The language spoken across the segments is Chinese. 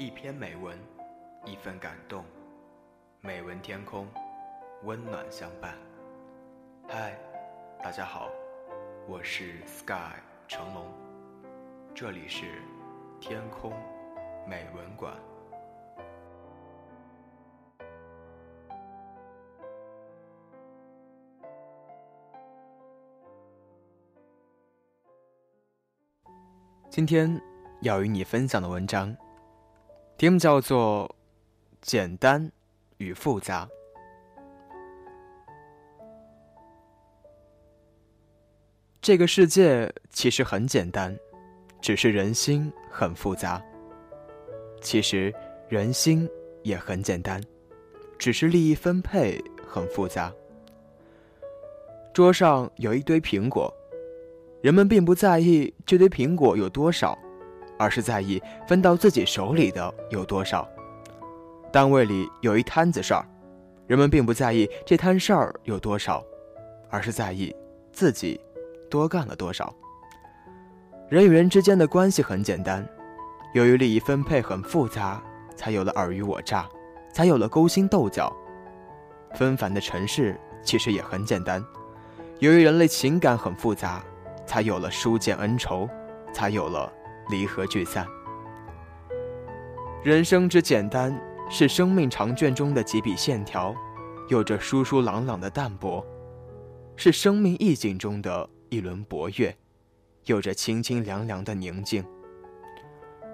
一篇美文，一份感动。美文天空，温暖相伴。嗨，大家好，我是 Sky 成龙，这里是天空美文馆。今天要与你分享的文章，题目叫做《简单与复杂》。这个世界其实很简单，只是人心很复杂。其实人心也很简单，只是利益分配很复杂。桌上有一堆苹果。人们并不在意这堆苹果有多少，而是在意分到自己手里的有多少。单位里有一摊子事儿，人们并不在意这摊事儿有多少，而是在意自己多干了多少。人与人之间的关系很简单，由于利益分配很复杂，才有了尔虞我诈，才有了勾心斗角。纷繁的城市其实也很简单，由于人类情感很复杂。才有了书剑恩仇，才有了离合聚散。人生之简单，是生命长卷中的几笔线条，有着疏疏朗朗的淡泊；是生命意境中的一轮薄月，有着清清凉凉的宁静。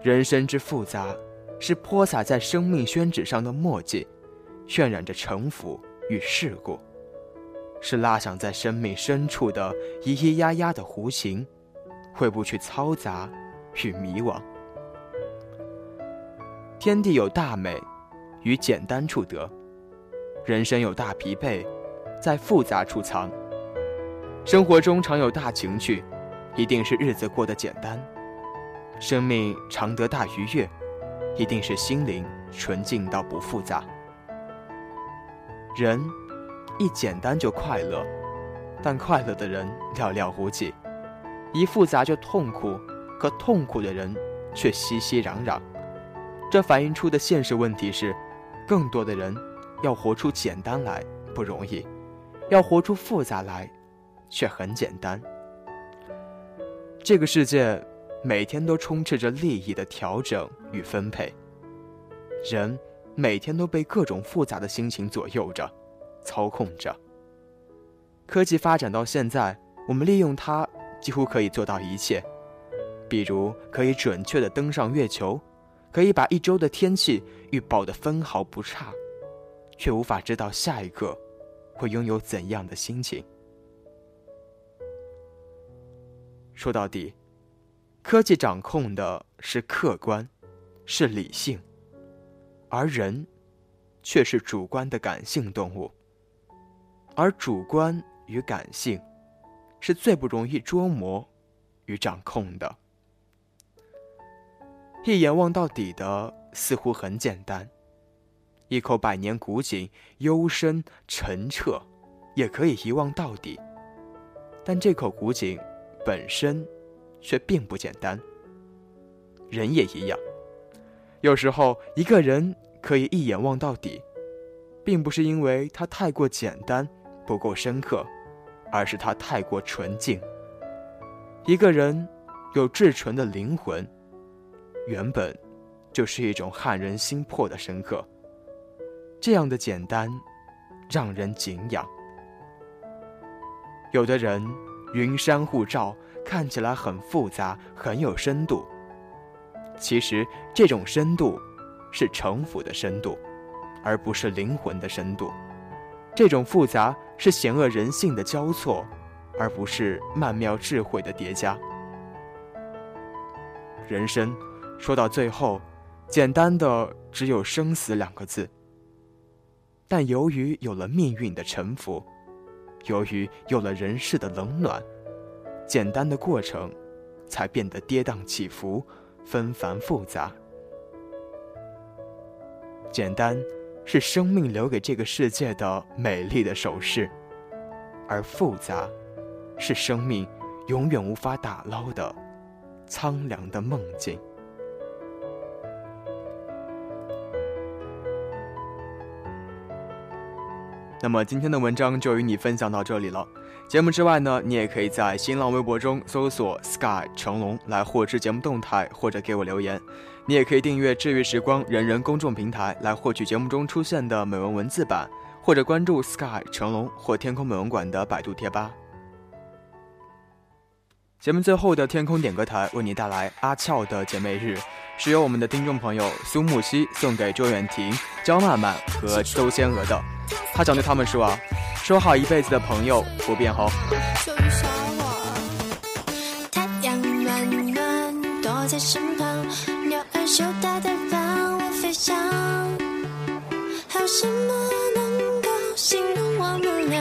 人生之复杂，是泼洒在生命宣纸上的墨迹，渲染着城府与世故。是拉响在生命深处的咿咿呀呀的弧形，挥不去嘈杂与迷惘。天地有大美，于简单处得；人生有大疲惫，在复杂处藏。生活中常有大情趣，一定是日子过得简单；生命常得大愉悦，一定是心灵纯净到不复杂。人。一简单就快乐，但快乐的人寥寥无几；一复杂就痛苦，可痛苦的人却熙熙攘攘。这反映出的现实问题是：更多的人要活出简单来不容易，要活出复杂来却很简单。这个世界每天都充斥着利益的调整与分配，人每天都被各种复杂的心情左右着。操控着。科技发展到现在，我们利用它几乎可以做到一切，比如可以准确的登上月球，可以把一周的天气预报的分毫不差，却无法知道下一刻会拥有怎样的心情。说到底，科技掌控的是客观，是理性，而人却是主观的感性动物。而主观与感性，是最不容易捉摸与掌控的。一眼望到底的似乎很简单，一口百年古井幽深澄澈，也可以一望到底。但这口古井本身却并不简单。人也一样，有时候一个人可以一眼望到底，并不是因为他太过简单。不够深刻，而是他太过纯净。一个人有至纯的灵魂，原本就是一种撼人心魄的深刻。这样的简单，让人敬仰。有的人云山雾罩，看起来很复杂，很有深度。其实这种深度，是城府的深度，而不是灵魂的深度。这种复杂是险恶人性的交错，而不是曼妙智慧的叠加。人生说到最后，简单的只有生死两个字。但由于有了命运的沉浮，由于有了人世的冷暖，简单的过程才变得跌宕起伏、纷繁复杂。简单。是生命留给这个世界的美丽的首饰，而复杂，是生命永远无法打捞的苍凉的梦境。那么今天的文章就与你分享到这里了。节目之外呢，你也可以在新浪微博中搜索 “sky 成龙”来获知节目动态，或者给我留言。你也可以订阅“治愈时光人人”公众平台来获取节目中出现的美文文字版，或者关注 “sky 成龙”或“天空美文馆”的百度贴吧。节目最后的天空点歌台为你带来阿俏的姐妹日，是由我们的听众朋友苏木西送给周远婷、焦曼曼和周仙娥的。他想对他们说啊。说好一辈子的朋友不变哦。太阳暖暖，躲在身旁，鸟儿羞答的让我飞翔。还有什么能够形容我们俩？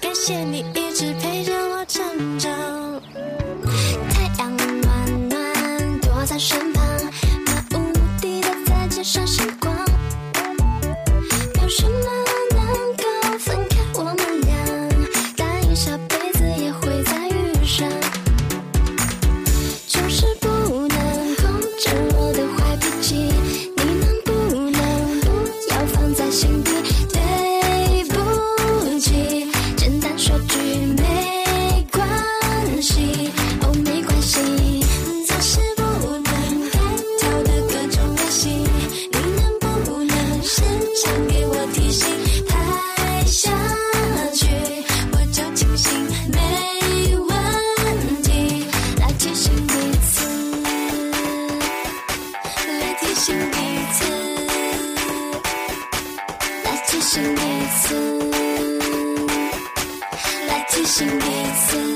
感谢你一心，彼此。